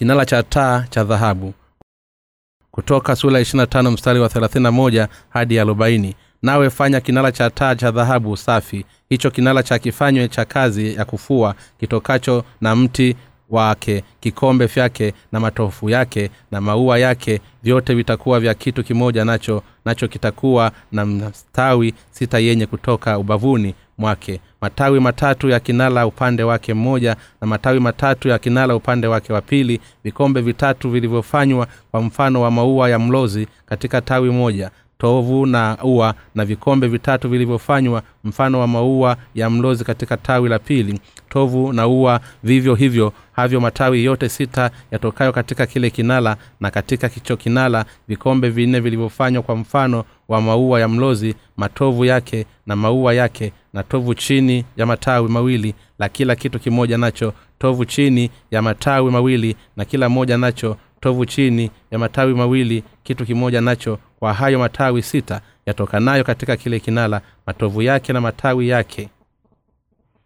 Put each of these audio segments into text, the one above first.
kinala cha taa cha dhahabu. Kutoka sura 25 mstari wa 31 hadi 40 nawe fanya kinala cha taa cha dhahabu safi hicho kinala cha kifanywe cha kazi ya kufua kitokacho na mti wake kikombe vyake na matofu yake na maua yake. Vyote vitakuwa vya kitu kimoja nacho nacho kitakuwa na mstawi sita yenye kutoka ubavuni mwake matawi matatu ya kinala upande wake mmoja na matawi matatu ya kinala upande wake wa pili vikombe vitatu vilivyofanywa kwa mfano wa maua ya mlozi katika tawi moja tovu na ua na vikombe vitatu vilivyofanywa mfano wa maua ya mlozi katika tawi la pili tovu na ua vivyo hivyo havyo matawi yote sita yatokayo katika kile kinala na katika kicho kinala vikombe vinne vilivyofanywa kwa mfano wa maua ya mlozi matovu yake na maua yake na tovu chini ya matawi mawili la kila kitu kimoja nacho tovu chini ya matawi mawili na kila moja nacho tovu chini ya matawi mawili kitu kimoja nacho. Kwa hayo matawi sita yatokanayo katika kile kinala matovu yake na matawi yake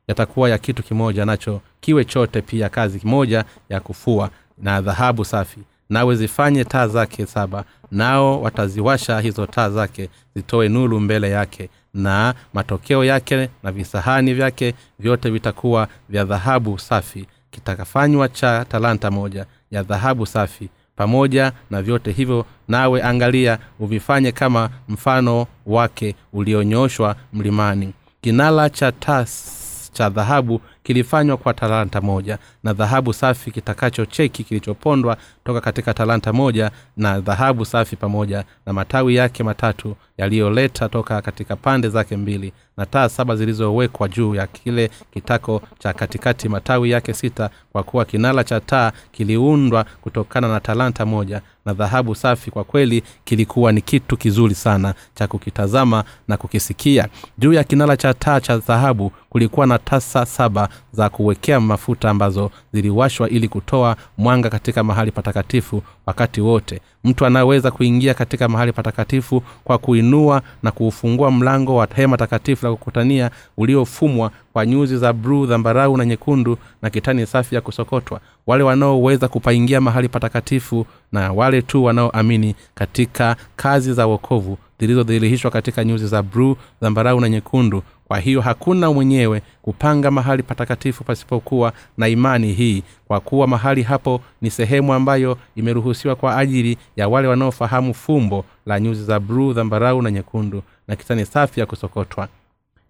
yatakuwa ya kitu kimoja nacho kiwe chote pia kazi moja ya kufua na dhahabu safi. Nawe zifanye taa zake saba nao wataziwasha hizo taa zake zitoe nulu mbele yake na matokeo yake na visahani vyake vyote vitakuwa vya dhahabu safi. Kitakafanywa cha talanta moja ya dhahabu safi. Pamoja na vyote hivyo nawe angalia uvifanye kama mfano wake ulionyoshwa mlimani. Kinala cha tas cha dhahabu kilifanywa kwa talanta moja na dhahabu safi kitakacho cheki kilichopondwa toka katika talanta moja na dhahabu safi pamoja na matawi yake matatu yaliyoleta toka katika pande zake mbili na taa saba zilizowekwa juu ya kile kitako cha katikati matawi yake sita kwa kuwa kinala cha taa kiliundwa kutokana na talanta moja na dhahabu safi kwa kweli kilikuwa ni kitu kizuri sana cha kukitazama na kukisikia. Juu ya kinala cha taa cha dhahabu kulikuwa na tasa saba za kuwekea mafuta ambazo ziliwashwa ili kutoa mwanga katika mahali patakatifu wakati wote. Mtu anaweza kuingia katika mahali patakatifu kwa kuinua na kuufungua mlango wa hema takatifu la kukutania uliofumwa kwa nyuzi za bruu dhambarau na nyekundu na kitani safi ya kusokotwa. Wale wanaoweza kupaingia mahali patakatifu na wale tu wanaoamini katika kazi za wokovu zilizodhihirishwa katika nyuzi za bruu dhambarau na nyekundu kwa hiyo hakuna mwenyewe kupanga mahali patakatifu pasipokuwa na imani hii kwa kuwa mahali hapo ni sehemu ambayo imeruhusiwa kwa ajili ya wale wanaofahamu fumbo la nyuzi za bruu dhambarau na nyekundu na kitani safi ya kusokotwa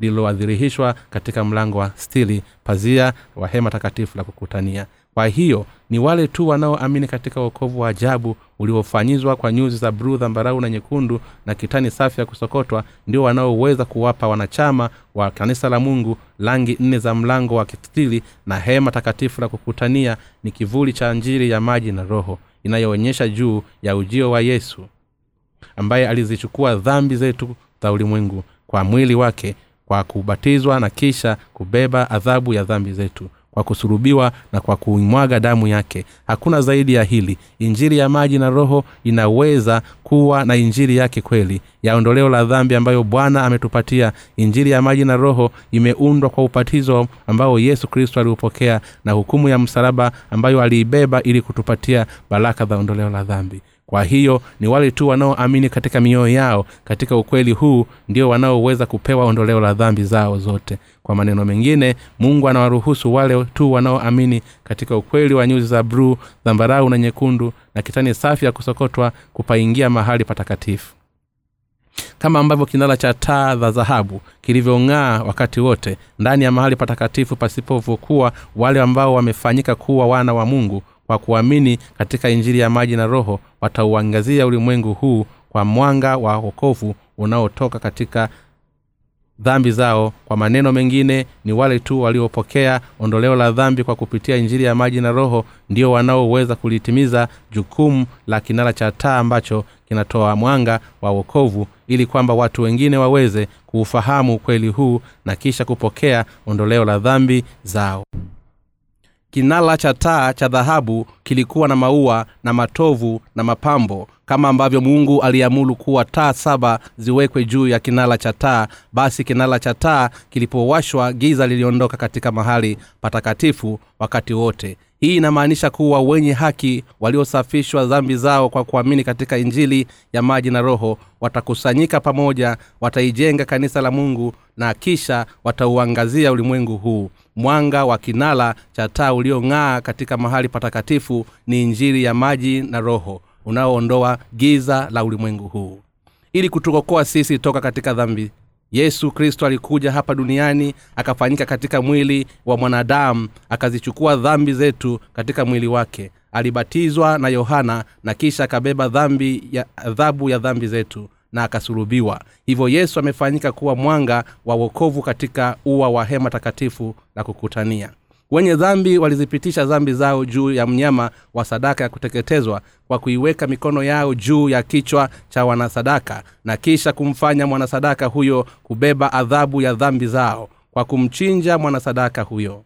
lililoadhirihishwa katika mlango wa stili pazia wa hema takatifu la kukutania kwa hiyo ni wale tu wanaoamini katika uokovu wa ajabu uliofanyizwa kwa nyuzi za bruu dhambarau na nyekundu na kitani safi ya kusokotwa ndio wanaoweza kuwapa wanachama wa kanisa la mungu rangi nne za mlango wa kistili na hema takatifu la kukutania ni kivuli cha njiri ya maji na roho inayoonyesha juu ya ujio wa yesu ambaye alizichukua dhambi zetu za ulimwengu kwa mwili wake kwa kubatizwa na kisha kubeba adhabu ya dhambi zetu kwa kusurubiwa na kwa kuimwaga damu yake. Hakuna zaidi ya hili. Injiri ya maji na roho inaweza kuwa na injiri yake kweli. Ya ondoleo la dhambi ambayo bwana ametupatia injiri ya maji na roho imeundwa kwa upatizo ambao yesu kristo aliupokea na hukumu ya msalaba ambayo aliibeba ili kutupatia baraka za ondoleo la dhambi kwa hiyo ni wale tu wanaoamini katika mioyo yao katika ukweli huu ndio wanaoweza kupewa ondoleo la dhambi zao zote. Kwa maneno mengine mungu anawaruhusu wale tu wanaoamini katika ukweli wa nyuzi za bruu dhambarau na nyekundu na kitani safi ya kusokotwa kupaingia mahali patakatifu. Kama ambavyo kinala cha taa za dhahabu kilivyong'aa wakati wote ndani ya mahali patakatifu pasipovokuwa wale ambao wamefanyika kuwa wana wa mungu kwa kuamini katika injili ya maji na roho watauangazia ulimwengu huu kwa mwanga wa wokovu unaotoka katika dhambi zao. Kwa maneno mengine ni wale tu waliopokea ondoleo la dhambi kwa kupitia injili ya maji na roho ndio wanaoweza kulitimiza jukumu la kinara cha taa ambacho kinatoa mwanga wa wokovu ili kwamba watu wengine waweze kuufahamu ukweli huu na kisha kupokea ondoleo la dhambi zao kinala cha taa cha dhahabu kilikuwa na maua na matovu na mapambo kama ambavyo mungu aliamuru kuwa taa saba ziwekwe juu ya kinala cha taa. Basi kinala cha taa kilipowashwa giza liliondoka katika mahali patakatifu wakati wote hii inamaanisha kuwa wenye haki waliosafishwa dhambi zao kwa kuamini katika injili ya maji na roho watakusanyika pamoja wataijenga kanisa la mungu na kisha watauangazia ulimwengu huu. Mwanga wa kinala cha taa uliong'aa katika mahali patakatifu ni injili ya maji na roho unaoondoa giza la ulimwengu huu. Ili kutuokoa sisi toka katika dhambi yesu kristo alikuja hapa duniani akafanyika katika mwili wa mwanadamu akazichukua dhambi zetu katika mwili wake. Alibatizwa na yohana na kisha akabeba dhambi ya adhabu ya dhambi zetu na akasulubiwa. Hivyo yesu amefanyika kuwa mwanga wa wokovu katika ua wa hema takatifu la kukutania wenye dhambi walizipitisha dhambi zao juu ya mnyama wa sadaka ya kuteketezwa kwa kuiweka mikono yao juu ya kichwa cha wanasadaka na kisha kumfanya mwanasadaka huyo kubeba adhabu ya dhambi zao kwa kumchinja mwanasadaka huyo.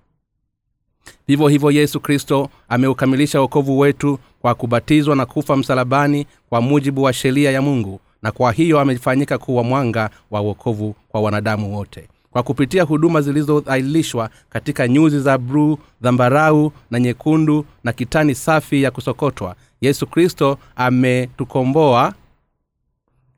Vivyo hivyo yesu kristo ameukamilisha wokovu wetu kwa kubatizwa na kufa msalabani kwa mujibu wa sheria ya mungu na kwa hiyo amefanyika kuwa mwanga wa wokovu kwa wanadamu wote kwa kupitia huduma zilizoailishwa katika nyuzi za bruu dhambarau na nyekundu na kitani safi ya kusokotwa. Yesu kristo ametukomboa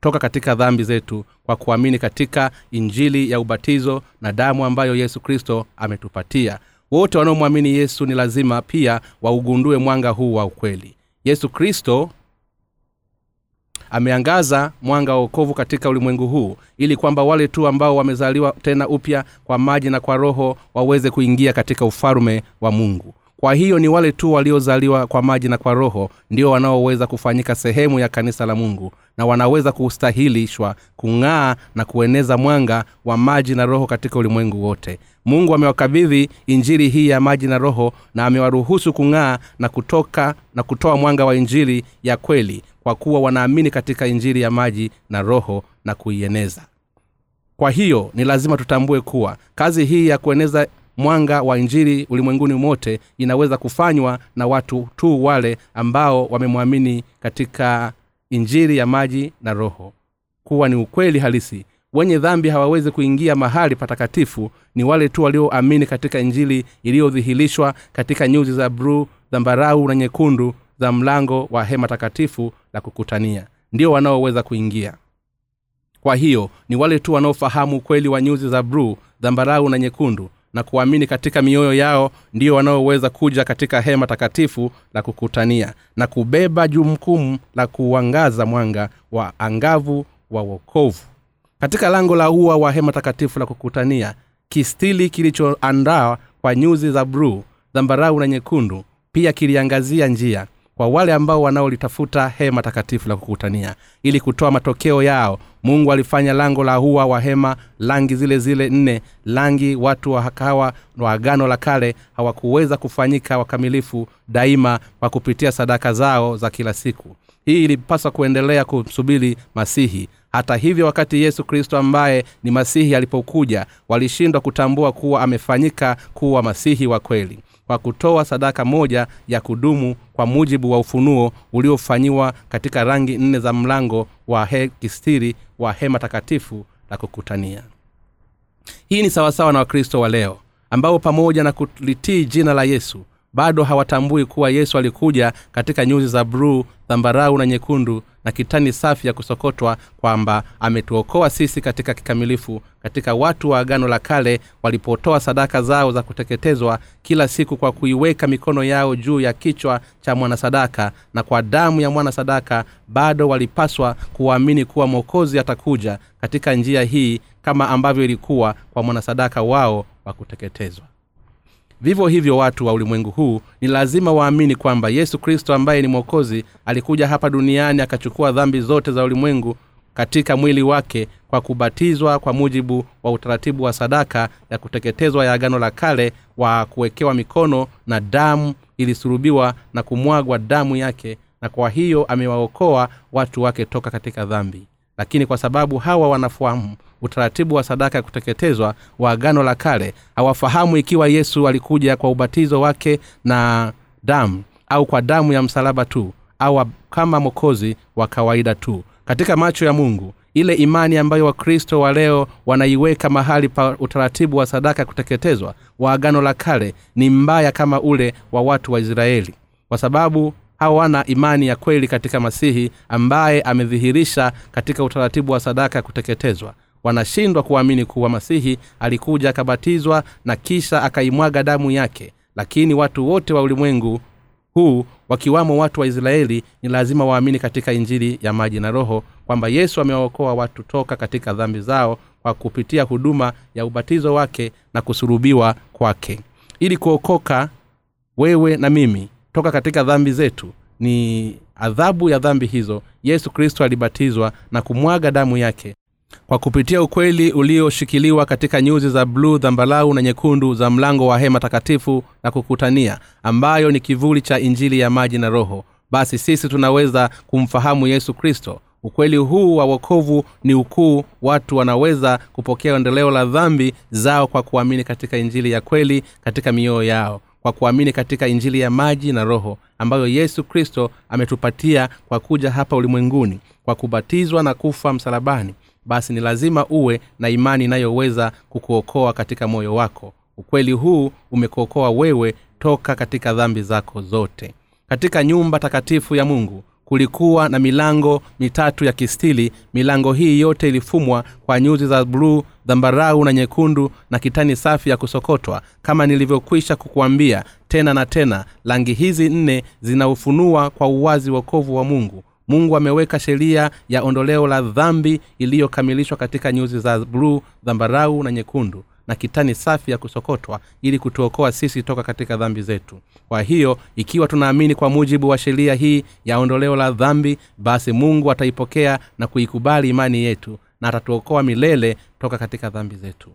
toka katika dhambi zetu kwa kuamini katika injili ya ubatizo na damu ambayo yesu kristo ametupatia. Wote wanaomwamini yesu ni lazima pia waugundue mwanga huu wa ukweli. Yesu kristo ameangaza mwanga wa wokovu katika ulimwengu huu ili kwamba wale tu ambao wamezaliwa tena upya kwa maji na kwa roho waweze kuingia katika ufalume wa mungu. Kwa hiyo ni wale tu waliozaliwa kwa maji na kwa roho ndio wanaoweza kufanyika sehemu ya kanisa la mungu na wanaweza kustahilishwa kung'aa na kueneza mwanga wa maji na roho katika ulimwengu wote. Mungu amewakabidhi injili hii ya maji na roho na amewaruhusu kung'aa na kutoka na kutoa mwanga wa injili ya kweli kwa kuwa wanaamini katika injili ya maji na roho na kuieneza. Kwa hiyo ni lazima tutambue kuwa kazi hii ya kueneza mwanga wa injili ulimwenguni mote inaweza kufanywa na watu tu wale ambao wamemwamini katika injili ya maji na roho. Kuwa ni ukweli halisi wenye dhambi hawawezi kuingia mahali patakatifu ni wale tu walioamini katika injili iliyodhihirishwa katika nyuzi za bruu dhambarau na nyekundu za mlango wa hema takatifu la kukutania. Ndio wanaoweza kuingia. Kwa hiyo ni wale tu wanaofahamu ukweli wa nyuzi za bruu dhambarau na nyekundu na kuamini katika mioyo yao ndio wanaoweza kuja katika hema takatifu la kukutania na kubeba jumkumu la kuangaza mwanga wa angavu wa wokovu. Katika lango la ua wa hema takatifu la kukutania kistili kilichoandaa kwa nyuzi za bruu dhambarau na nyekundu pia kiliangazia njia kwa wale ambao wanaolitafuta hema takatifu la kukutania. Ili kutoa matokeo yao mungu alifanya lango la hua wa hema rangi zile zile nne rangi watu wa hawa wa agano la kale hawakuweza kufanyika wakamilifu daima kwa kupitia sadaka zao za kila siku. Hii ilipaswa kuendelea kumsubiri masihi. Hata hivyo wakati yesu kristo ambaye ni masihi alipokuja walishindwa kutambua kuwa amefanyika kuwa masihi wa kweli kwa kutoa sadaka moja ya kudumu kwa mujibu wa ufunuo uliofanyiwa katika rangi nne za mlango wa he kistiri wa hema takatifu la kukutania. Hii ni sawasawa na wakristo wa leo ambao pamoja na kulitii jina la yesu bado hawatambui kuwa yesu alikuja katika nyuzi za bruu dhambarau na nyekundu na kitani safi ya kusokotwa kwamba ametuokoa sisi katika kikamilifu katika watu wa agano la kale walipotoa sadaka zao za kuteketezwa kila siku kwa kuiweka mikono yao juu ya kichwa cha mwanasadaka na kwa damu ya mwanasadaka bado walipaswa kuwaamini kuwa mwokozi atakuja katika njia hii kama ambavyo ilikuwa kwa mwanasadaka wao wa kuteketezwa vivyo hivyo watu wa ulimwengu huu ni lazima waamini kwamba yesu kristo ambaye ni mwokozi alikuja hapa duniani akachukua dhambi zote za ulimwengu katika mwili wake kwa kubatizwa kwa mujibu wa utaratibu wa sadaka ya kuteketezwa ya agano la kale wa kuwekewa mikono na damu ilisurubiwa na kumwagwa damu yake na kwa hiyo amewaokoa watu wake toka katika dhambi. Lakini kwa sababu hawa wanafahamu utaratibu wa sadaka ya kuteketezwa wa agano la kale. Hawafahamu ikiwa yesu alikuja kwa ubatizo wake na damu au kwa damu ya msalaba tu au kama mokozi wa kawaida tu. Katika macho ya mungu ile imani ambayo wakristo wa leo wanaiweka mahali pa utaratibu wa sadaka kuteketezwa wa agano la kale ni mbaya kama ule wa watu wa israeli kwa sababu hawana imani ya kweli katika masihi ambaye amedhihirisha katika utaratibu wa sadaka kuteketezwa wanashindwa kuamini kuwa masihi alikuja akabatizwa na kisha akaimwaga damu yake. Lakini watu wote wa ulimwengu huu wakiwamo watu wa israeli ni lazima waamini katika injili ya maji na roho kwamba yesu amewaokoa watu toka katika dhambi zao kwa kupitia huduma ya ubatizo wake na kusurubiwa kwake. Ili kuokoka wewe na mimi toka katika dhambi zetu ni adhabu ya dhambi hizo. Yesu kristo alibatizwa na kumwaga damu yake kwa kupitia ukweli ulioshikiliwa katika nyuzi za bluu dhambalau na nyekundu za mlango wa hema takatifu na kukutania ambayo ni kivuli cha injili ya maji na roho basi sisi tunaweza kumfahamu yesu kristo. Ukweli huu wa wokovu ni ukuu watu wanaweza kupokea endeleo la dhambi zao kwa kuamini katika injili ya kweli katika mioyo yao kwa kuamini katika injili ya maji na roho ambayo yesu kristo ametupatia kwa kuja hapa ulimwenguni kwa kubatizwa na kufa msalabani basi ni lazima uwe na imani inayoweza kukuokoa katika moyo wako. Ukweli huu umekuokoa wewe toka katika dhambi zako zote. Katika nyumba takatifu ya mungu kulikuwa na milango mitatu ya kistili. Milango hii yote ilifumwa kwa nyuzi za bluu dhambarau na nyekundu na kitani safi ya kusokotwa kama nilivyokwisha kukuambia tena na tena. Rangi hizi nne zinaufunua kwa uwazi wokovu wa mungu mungu ameweka sheria ya ondoleo la dhambi iliyokamilishwa katika nyuzi za bluu dhambarau na nyekundu na kitani safi ya kusokotwa ili kutuokoa sisi toka katika dhambi zetu. Kwa hiyo ikiwa tunaamini kwa mujibu wa sheria hii ya ondoleo la dhambi basi mungu ataipokea na kuikubali imani yetu na atatuokoa milele toka katika dhambi zetu.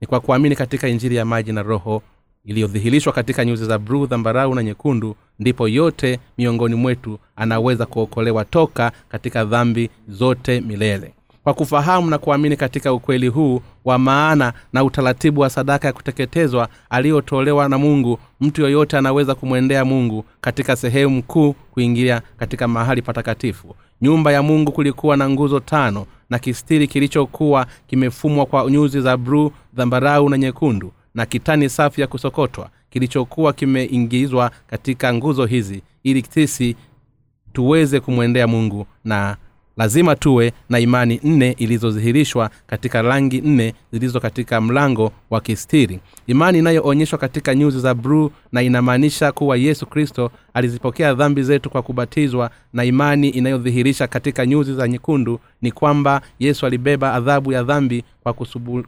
Ni kwa kuamini katika injili ya maji na roho iliyodhihirishwa katika nyuzi za bruu dhambarau na nyekundu ndipo yote miongoni mwetu anaweza kuokolewa toka katika dhambi zote milele. Kwa kufahamu na kuamini katika ukweli huu wa maana na utaratibu wa sadaka ya kuteketezwa aliyotolewa na mungu mtu yoyote anaweza kumwendea mungu katika sehemu kuu kuingia katika mahali patakatifu. Nyumba ya mungu kulikuwa na nguzo tano na kistiri kilichokuwa kimefumwa kwa nyuzi za bruu dhambarau na nyekundu na kitani safi ya kusokotwa kilichokuwa kimeingizwa katika nguzo hizi ili sisi tuweze kumwendea mungu na lazima tuwe na imani nne ilizodhihirishwa katika rangi nne zilizo katika mlango wa kistiri. Imani inayoonyeshwa katika nyuzi za bruu na inamaanisha kuwa yesu kristo alizipokea dhambi zetu kwa kubatizwa na imani inayodhihirisha katika nyuzi za nyekundu ni kwamba yesu alibeba adhabu ya dhambi kwa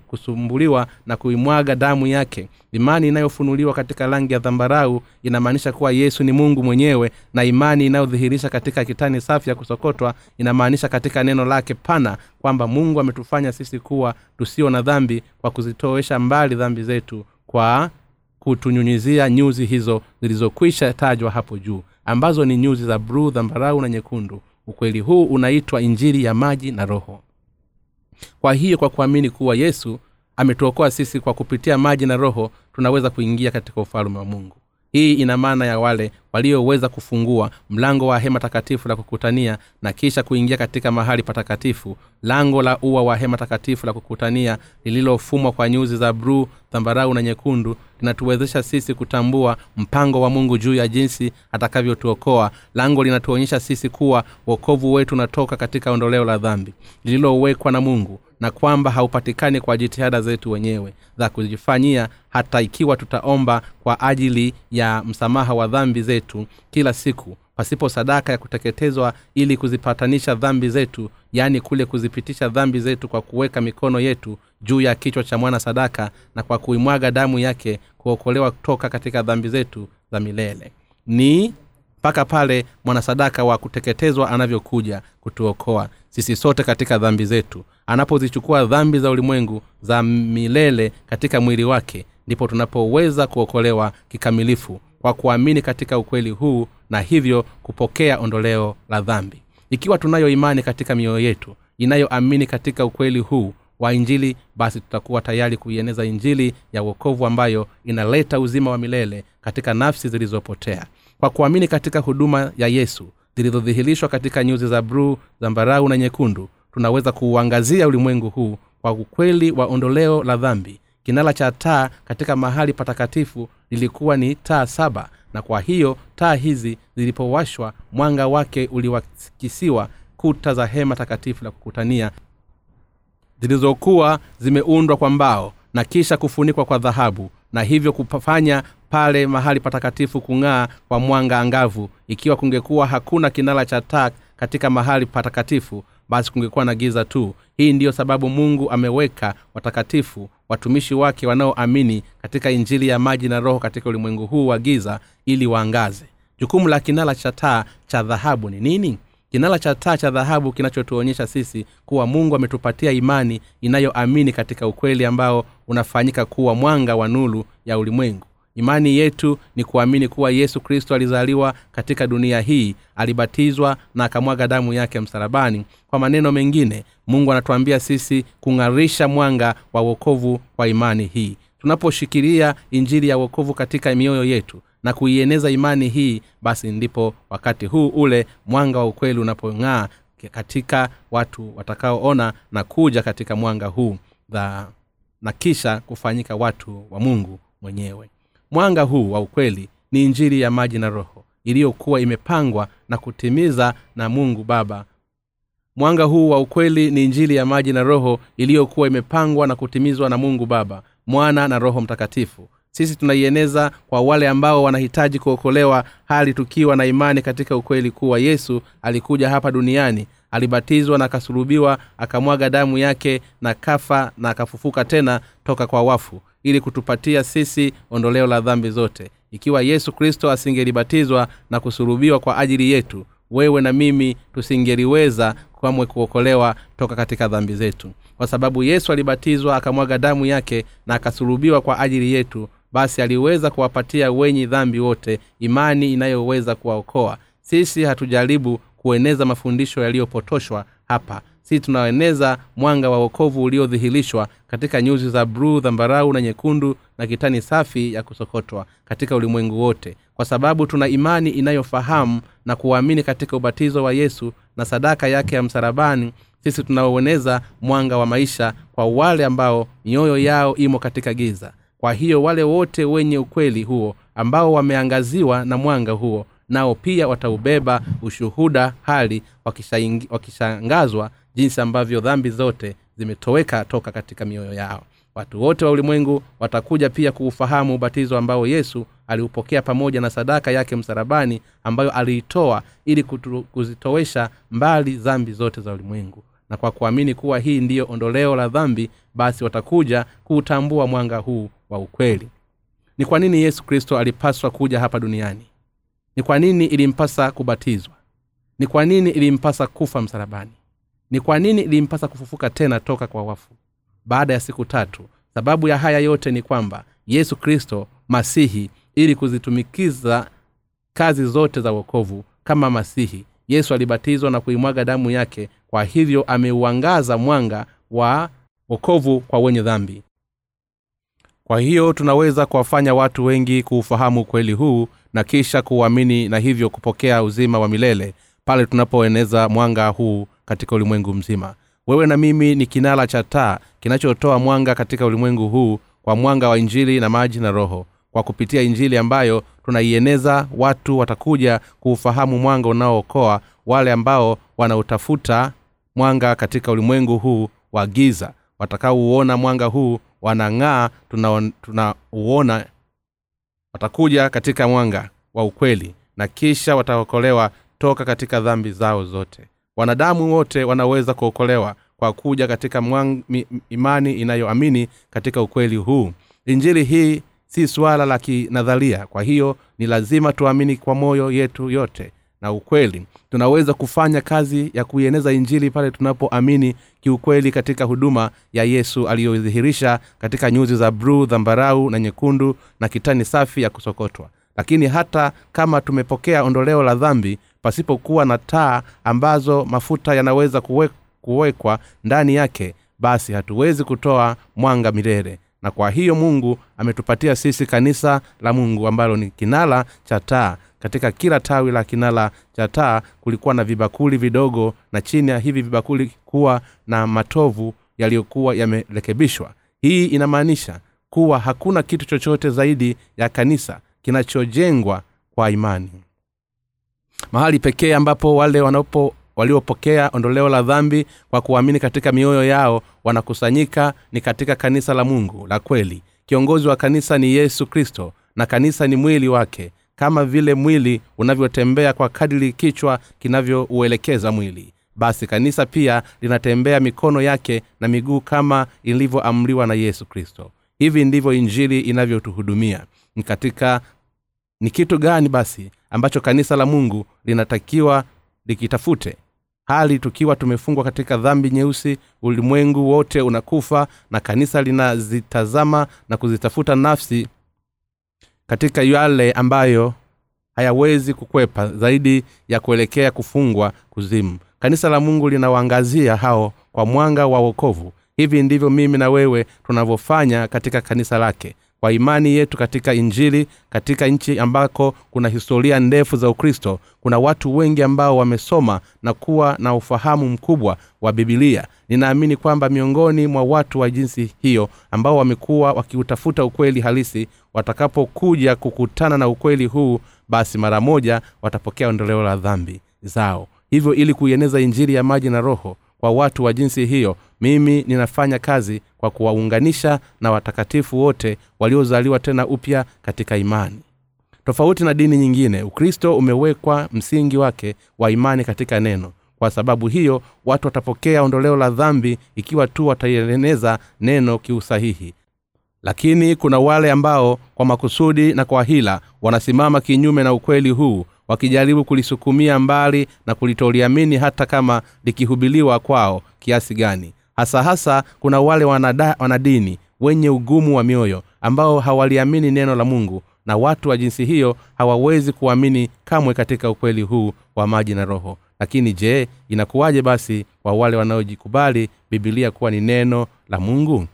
kusumbuliwa na kuimwaga damu yake. Imani inayofunuliwa katika rangi ya dhambarau inamaanisha kuwa yesu ni mungu mwenyewe na imani inayodhihirisha katika kitani safi ya kusokotwa inamaanisha katika neno lake pana kwamba mungu ametufanya sisi kuwa tusio na dhambi kwa kuzitoesha mbali dhambi zetu kwa kutunyunyizia nyuzi hizo zilizokwisha tajwa hapo juu ambazo ni nyuzi za bruu dhambarau na nyekundu. Ukweli huu unaitwa injili ya maji na roho. Kwa hiyo kwa kuamini kuwa yesu ametuokoa sisi kwa kupitia maji na roho tunaweza kuingia katika ufalume wa mungu hii ina maana ya wale walioweza kufungua mlango wa hema takatifu la kukutania na kisha kuingia katika mahali patakatifu. Lango la ua wa hema takatifu la kukutania lililofumwa kwa nyuzi za bruu dhambarau na nyekundu linatuwezesha sisi kutambua mpango wa mungu juu ya jinsi atakavyotuokoa. Lango linatuonyesha sisi kuwa wokovu wetu unatoka katika ondoleo la dhambi lililowekwa na mungu na kwamba haupatikani kwa jitihada zetu wenyewe za kujifanyia hata ikiwa tutaomba kwa ajili ya msamaha wa dhambi zetu kila siku pasipo sadaka ya kuteketezwa ili kuzipatanisha dhambi zetu yaani kule kuzipitisha dhambi zetu kwa kuweka mikono yetu juu ya kichwa cha mwana sadaka na kwa kuimwaga damu yake kuokolewa toka katika dhambi zetu za milele. Ni mpaka pale mwanasadaka wa kuteketezwa anavyokuja kutuokoa sisi sote katika dhambi zetu anapozichukua dhambi za ulimwengu za milele katika mwili wake ndipo tunapoweza kuokolewa kikamilifu kwa kuamini katika ukweli huu na hivyo kupokea ondoleo la dhambi. Ikiwa tunayo imani katika mioyo yetu inayoamini katika ukweli huu wa injili basi tutakuwa tayari kuieneza injili ya uokovu ambayo inaleta uzima wa milele katika nafsi zilizopotea. Kwa kuamini katika huduma ya yesu zilizodhihirishwa katika nyuzi za bruu zambarau na nyekundu tunaweza kuuangazia ulimwengu huu kwa ukweli wa ondoleo la dhambi. Kinala cha taa katika mahali patakatifu lilikuwa ni taa saba na kwa hiyo taa hizi zilipowashwa mwanga wake uliwakisiwa kuta za hema takatifu la kukutania zilizokuwa zimeundwa kwa mbao na kisha kufunikwa kwa dhahabu na hivyo kufanya pale mahali patakatifu kung'aa kwa mwanga angavu. Ikiwa kungekuwa hakuna kinala cha taa katika mahali patakatifu basi kungekuwa na giza tu. Hii ndiyo sababu mungu ameweka watakatifu watumishi wake wanaoamini katika injili ya maji na roho katika ulimwengu huu wa giza ili waangaze. Jukumu la kinala cha taa cha dhahabu ni nini? Kinala cha taa cha dhahabu kinachotuonyesha sisi kuwa mungu ametupatia imani inayoamini katika ukweli ambao unafanyika kuwa mwanga wa nuru ya ulimwengu imani yetu ni kuamini kuwa yesu kristo alizaliwa katika dunia hii alibatizwa na akamwaga damu yake msalabani. Kwa maneno mengine mungu anatuambia sisi kung'arisha mwanga wa uokovu kwa imani hii. Tunaposhikilia injili ya uokovu katika mioyo yetu na kuieneza imani hii basi ndipo wakati huu ule mwanga wa ukweli unapong'aa katika watu watakaoona na kuja katika mwanga huu dha, na kisha kufanyika watu wa mungu mwenyewe mwanga huu wa ukweli ni injili ya maji na roho iliyokuwa imepangwa na kutimiza na mungu baba. Mwanga huu wa ukweli ni injili ya maji na roho iliyokuwa imepangwa na kutimizwa na mungu baba mwana na roho mtakatifu. Sisi tunaieneza kwa wale ambao wanahitaji kuokolewa hali tukiwa na imani katika ukweli kuwa yesu alikuja hapa duniani alibatizwa na akasulubiwa akamwaga damu yake na kafa na akafufuka tena toka kwa wafu ili kutupatia sisi ondoleo la dhambi zote. Ikiwa yesu kristo asingelibatizwa na kusulubiwa kwa ajili yetu wewe na mimi tusingeliweza kamwe kuokolewa toka katika dhambi zetu. Kwa sababu yesu alibatizwa akamwaga damu yake na akasulubiwa kwa ajili yetu basi aliweza kuwapatia wenye dhambi wote imani inayoweza kuwaokoa. Sisi hatujaribu kueneza mafundisho yaliyopotoshwa hapa sisi tunaeneza mwanga wa wokovu uliodhihirishwa katika nyuzi za bruu dhambarau na nyekundu na kitani safi ya kusokotwa katika ulimwengu wote. Kwa sababu tuna imani inayofahamu na kuamini katika ubatizo wa yesu na sadaka yake ya msalabani sisi tunaoeneza mwanga wa maisha kwa wale ambao mioyo yao imo katika giza. Kwa hiyo wale wote wenye ukweli huo ambao wameangaziwa na mwanga huo nao pia wataubeba ushuhuda hali wakishangazwa jinsi ambavyo dhambi zote zimetoweka toka katika mioyo yao. Watu wote wa ulimwengu watakuja pia kuufahamu ubatizo ambao yesu aliupokea pamoja na sadaka yake msarabani ambayo aliitoa ili kutu, kuzitowesha mbali dhambi zote za ulimwengu. Na kwa kuamini kuwa hii ndiyo ondoleo la dhambi basi watakuja kuutambua mwanga huu wa ukweli. Ni kwa nini yesu kristo alipaswa kuja hapa duniani? Ni kwa nini ilimpasa kubatizwa? Ni kwa nini ilimpasa kufa msalabani ni kwa nini ilimpasa kufufuka tena toka kwa wafu? Baada ya siku tatu sababu ya haya yote ni kwamba yesu kristo masihi ili kuzitumikiza kazi zote za wokovu kama masihi yesu alibatizwa na kuimwaga damu yake kwa hivyo ameuangaza mwanga wa wokovu kwa wenye dhambi. Kwa hiyo tunaweza kuwafanya watu wengi kuufahamu ukweli huu na kisha kuuamini na hivyo kupokea uzima wa milele pale tunapoeneza mwanga huu katika ulimwengu mzima. Wewe na mimi ni kinara cha taa kinachotoa mwanga katika ulimwengu huu kwa mwanga wa injili na maji na roho. Kwa kupitia injili ambayo tunaieneza watu watakuja kuufahamu mwanga unaookoa wale ambao wanautafuta mwanga katika ulimwengu huu wa giza. Watakaouona mwanga huu wanang'aa tunauona tuna watakuja katika mwanga wa ukweli na kisha wataokolewa toka katika dhambi zao zote wanadamu wote wanaweza kuokolewa kwa kuja katika mwang, mi, imani inayoamini katika ukweli huu. Injili hii si suala la kinadharia kwa hiyo ni lazima tuamini kwa moyo yetu yote na ukweli. Tunaweza kufanya kazi ya kuieneza injili pale tunapoamini kiukweli katika huduma ya yesu aliyodhihirisha katika nyuzi za bruu dhambarau na nyekundu na kitani safi ya kusokotwa. Lakini hata kama tumepokea ondoleo la dhambi pasipokuwa na taa ambazo mafuta yanaweza kuwe, kuwekwa ndani yake basi hatuwezi kutoa mwanga milele. Na kwa hiyo mungu ametupatia sisi kanisa la mungu ambalo ni kinala cha taa. Katika kila tawi la kinala cha taa kulikuwa na vibakuli vidogo na chini ya hivi vibakuli kuwa na matovu yaliyokuwa yamerekebishwa. Hii inamaanisha kuwa hakuna kitu chochote zaidi ya kanisa kinachojengwa kwa imani mahali pekee ambapo wale wanapo waliopokea ondoleo la dhambi kwa kuamini katika mioyo yao wanakusanyika ni katika kanisa la mungu la kweli. Kiongozi wa kanisa ni yesu kristo na kanisa ni mwili wake kama vile mwili unavyotembea kwa kadiri kichwa kinavyouelekeza mwili. Basi kanisa pia linatembea mikono yake na miguu kama ilivyoamriwa na yesu kristo. Hivi ndivyo injili inavyotuhudumia. Ni katika ni kitu gani basi ambacho kanisa la mungu linatakiwa likitafute? Hali tukiwa tumefungwa katika dhambi nyeusi ulimwengu wote unakufa na kanisa linazitazama na kuzitafuta nafsi katika yale ambayo hayawezi kukwepa zaidi ya kuelekea kufungwa kuzimu. Kanisa la mungu linawaangazia hao kwa mwanga wa wokovu. Hivi ndivyo mimi na wewe tunavyofanya katika kanisa lake kwa imani yetu katika injili katika nchi ambako kuna historia ndefu za ukristo kuna watu wengi ambao wamesoma na kuwa na ufahamu mkubwa wa bibilia ninaamini kwamba miongoni mwa watu wa jinsi hiyo ambao wamekuwa wakiutafuta ukweli halisi watakapokuja kukutana na ukweli huu basi mara moja watapokea ondoleo la dhambi zao. Hivyo ili kuieneza injili ya maji na roho kwa watu wa jinsi hiyo mimi ninafanya kazi kwa kuwaunganisha na watakatifu wote waliozaliwa tena upya katika imani. Tofauti na dini nyingine ukristo umewekwa msingi wake wa imani katika neno. Kwa sababu hiyo watu watapokea ondoleo la dhambi ikiwa tu wataieneza neno kiusahihi. Lakini kuna wale ambao kwa makusudi na kwa hila wanasimama kinyume na ukweli huu wakijaribu kulisukumia mbali na kulitoliamini hata kama likihubiliwa kwao kiasi gani hasa hasa kuna wale wanada, wanadini wenye ugumu wa mioyo ambao hawaliamini neno la mungu na watu wa jinsi hiyo hawawezi kuamini kamwe katika ukweli huu wa maji na roho. Lakini je inakuwaje basi kwa wale wanaojikubali bibilia kuwa ni neno la mungu?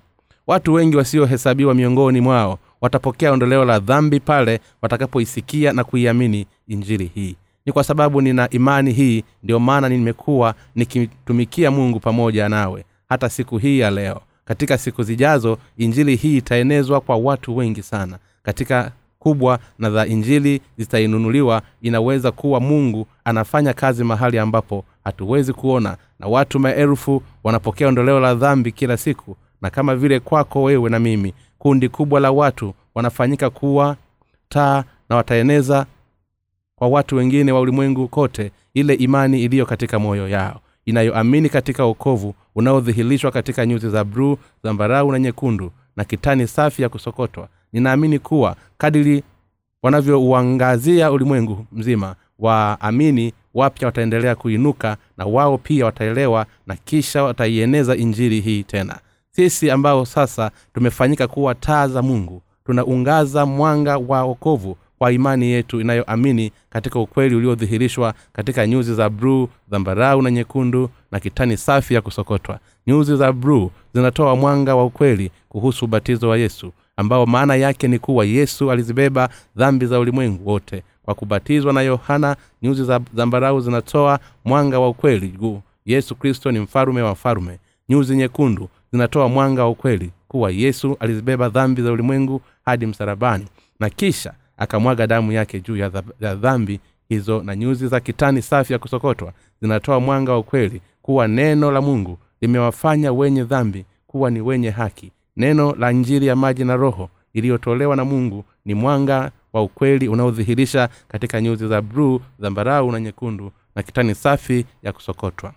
Watu wengi wasiohesabiwa miongoni mwao watapokea ondoleo la dhambi pale watakapoisikia na kuiamini injili hii. Ni kwa sababu nina imani hii ndio maana nimekuwa nikitumikia mungu pamoja nawe hata siku hii ya leo. Katika siku zijazo injili hii itaenezwa kwa watu wengi sana. Katika kubwa na za injili zitainunuliwa inaweza kuwa mungu anafanya kazi mahali ambapo hatuwezi kuona na watu maelfu wanapokea ondoleo la dhambi kila siku. Na kama vile kwako wewe na mimi kundi kubwa la watu wanafanyika kuwa taa na wataeneza kwa watu wengine wa ulimwengu kote ile imani iliyo katika moyo yao inayoamini katika okovu unaodhihirishwa katika nyuzi za bruu zambarau na nyekundu na kitani safi ya kusokotwa. Ninaamini kuwa kadiri wanavyouangazia ulimwengu mzima waamini wapya wataendelea kuinuka na wao pia wataelewa na kisha wataieneza injili hii tena. Sisi ambao sasa tumefanyika kuwa taa za mungu tunaungaza mwanga wa okovu kwa imani yetu inayoamini katika ukweli uliodhihirishwa katika nyuzi za bruu dhambarau na nyekundu na kitani safi ya kusokotwa. Nyuzi za bruu zinatoa mwanga wa ukweli kuhusu ubatizo wa yesu ambao maana yake ni kuwa yesu alizibeba dhambi za ulimwengu wote. Kwa kubatizwa na yohana nyuzi za zambarau zinatoa mwanga wa ukweli juu. Yesu kristo ni mfalume wa falume nyuzi nyekundu zinatoa mwanga wa ukweli kuwa yesu alizibeba dhambi za ulimwengu hadi msarabani na kisha akamwaga damu yake juu ya, dhambi hizo na nyuzi za kitani safi ya kusokotwa zinatoa mwanga wa ukweli kuwa neno la mungu limewafanya wenye dhambi kuwa ni wenye haki. Neno la njiri ya maji na roho iliyotolewa na mungu ni mwanga wa ukweli unaodhihirisha katika nyuzi za bruu zambarau na nyekundu na kitani safi ya kusokotwa.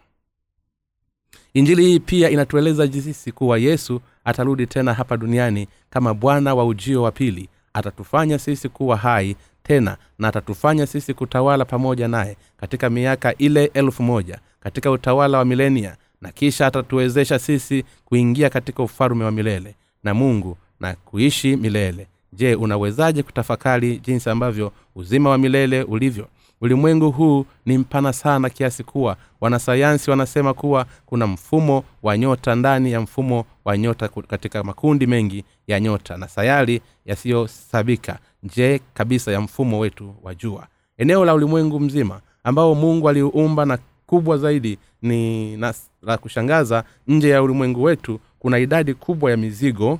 Injili hii pia inatueleza jisisi kuwa yesu atarudi tena hapa duniani kama bwana wa ujio wa pili atatufanya sisi kuwa hai tena na atatufanya sisi kutawala pamoja naye katika miaka ile elfu moja katika utawala wa milenia na kisha atatuwezesha sisi kuingia katika ufalume wa milele na mungu na kuishi milele. Je unawezaje kutafakari jinsi ambavyo uzima wa milele ulivyo ulimwengu huu ni mpana sana kiasi kuwa wanasayansi wanasema kuwa kuna mfumo wa nyota ndani ya mfumo wa nyota katika makundi mengi ya nyota na sayari yasiyosabika nje kabisa ya mfumo wetu wa jua. Eneo la ulimwengu mzima ambao mungu aliumba na kubwa zaidi ni na la kushangaza nje ya ulimwengu wetu kuna idadi kubwa ya mizigo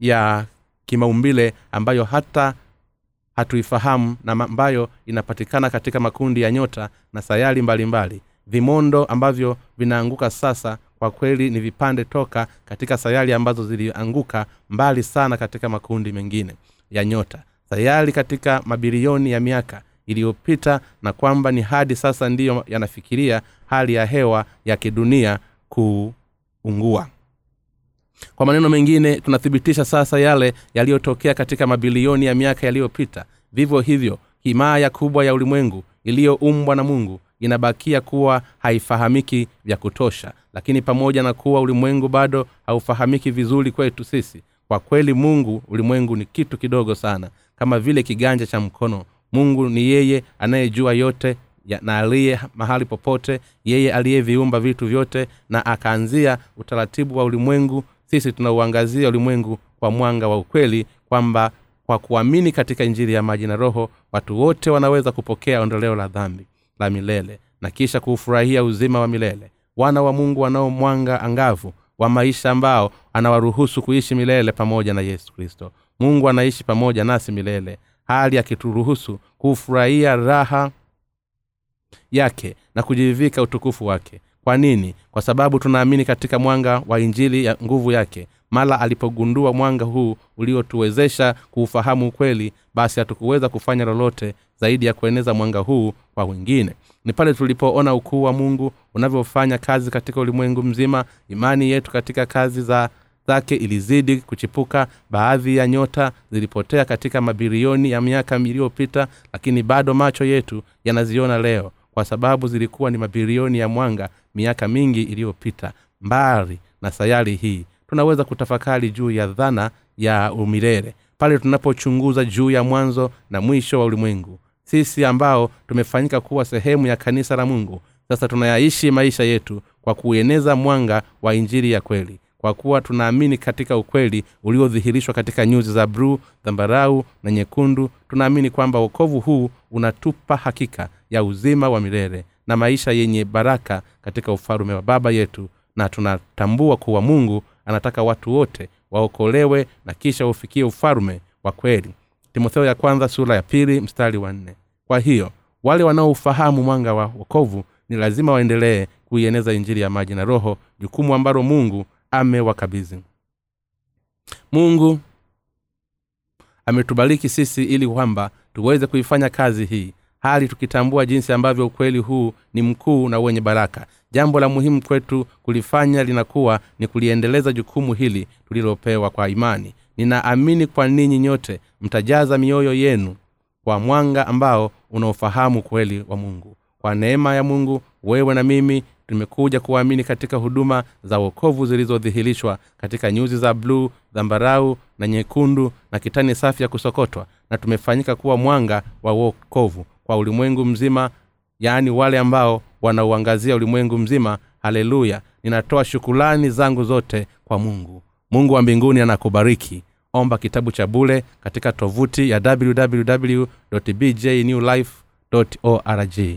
ya kimaumbile ambayo hata hatuifahamu na ambayo inapatikana katika makundi ya nyota na sayari mbalimbali mbali. vimondo ambavyo vinaanguka sasa kwa kweli ni vipande toka katika sayari ambazo zilianguka mbali sana katika makundi mengine ya nyota sayari katika mabilioni ya miaka iliyopita na kwamba ni hadi sasa ndiyo yanafikiria hali ya hewa ya kidunia kuungua kwa maneno mengine tunathibitisha sasa yale yaliyotokea katika mabilioni ya miaka yaliyopita. Vivyo hivyo himaya kubwa ya ulimwengu iliyoumbwa na mungu inabakia kuwa haifahamiki vya kutosha. Lakini pamoja na kuwa ulimwengu bado haufahamiki vizuri kwetu sisi kwa kweli mungu ulimwengu ni kitu kidogo sana. Kama vile kiganja cha mkono mungu ni yeye anayejua yote ya, na aliye mahali popote yeye aliyeviumba vitu vyote na akaanzia utaratibu wa ulimwengu sisi tunauangazia ulimwengu kwa mwanga wa ukweli kwamba kwa kuamini katika injili ya maji na roho watu wote wanaweza kupokea ondoleo la dhambi la milele na kisha kuufurahia uzima wa milele. Wana wa mungu wanao mwanga angavu wa maisha ambao anawaruhusu kuishi milele pamoja na yesu kristo. Mungu anaishi pamoja nasi milele hali akituruhusu kuufurahia raha yake na kujivika utukufu wake kwa nini? Kwa sababu tunaamini katika mwanga wa injili ya nguvu yake. Mala alipogundua mwanga huu uliotuwezesha kuufahamu ukweli basi hatukuweza kufanya lolote zaidi ya kueneza mwanga huu kwa wengine. Ni pale tulipoona ukuu wa mungu unavyofanya kazi katika ulimwengu mzima. Imani yetu katika kazi za zake ilizidi kuchipuka. Baadhi ya nyota zilipotea katika mabilioni ya miaka iliyopita lakini bado macho yetu yanaziona leo kwa sababu zilikuwa ni mabilioni ya mwanga miaka mingi iliyopita. Mbali na sayari hii tunaweza kutafakari juu ya dhana ya umilele. Pale tunapochunguza juu ya mwanzo na mwisho wa ulimwengu sisi ambao tumefanyika kuwa sehemu ya kanisa la mungu sasa tunayaishi maisha yetu kwa kueneza mwanga wa injili ya kweli. Kwa kuwa tunaamini katika ukweli uliodhihirishwa katika nyuzi za bruu dhambarau na nyekundu tunaamini kwamba wokovu huu unatupa hakika ya uzima wa milele na maisha yenye baraka katika ufalume wa baba yetu. Na tunatambua kuwa mungu anataka watu wote waokolewe na kisha ufikie ufalume wa kweli. Timotheo ya kwanza sura ya pili mstari wa nne. Kwa hiyo wale wanaoufahamu mwanga wa wokovu ni lazima waendelee kuieneza injili ya maji na roho jukumu ambalo mungu amewakabizi mungu ametubariki sisi ili kwamba tuweze kuifanya kazi hii hali tukitambua jinsi ambavyo ukweli huu ni mkuu na wenye baraka. Jambo la muhimu kwetu kulifanya linakuwa ni kuliendeleza jukumu hili tulilopewa kwa imani. Ninaamini kwa ninyi nyote mtajaza mioyo yenu kwa mwanga ambao unaofahamu kweli wa mungu. Kwa neema ya mungu wewe na mimi tumekuja kuamini katika huduma za wokovu zilizodhihirishwa katika nyuzi za bluu dhambarau na nyekundu na kitani safi ya kusokotwa na tumefanyika kuwa mwanga wa wokovu kwa ulimwengu mzima yaani wale ambao wanauangazia ulimwengu mzima haleluya. Ninatoa shukulani zangu zote kwa mungu. Mungu wa mbinguni anakubariki. Omba kitabu cha bule katika tovuti ya www bjnewlife org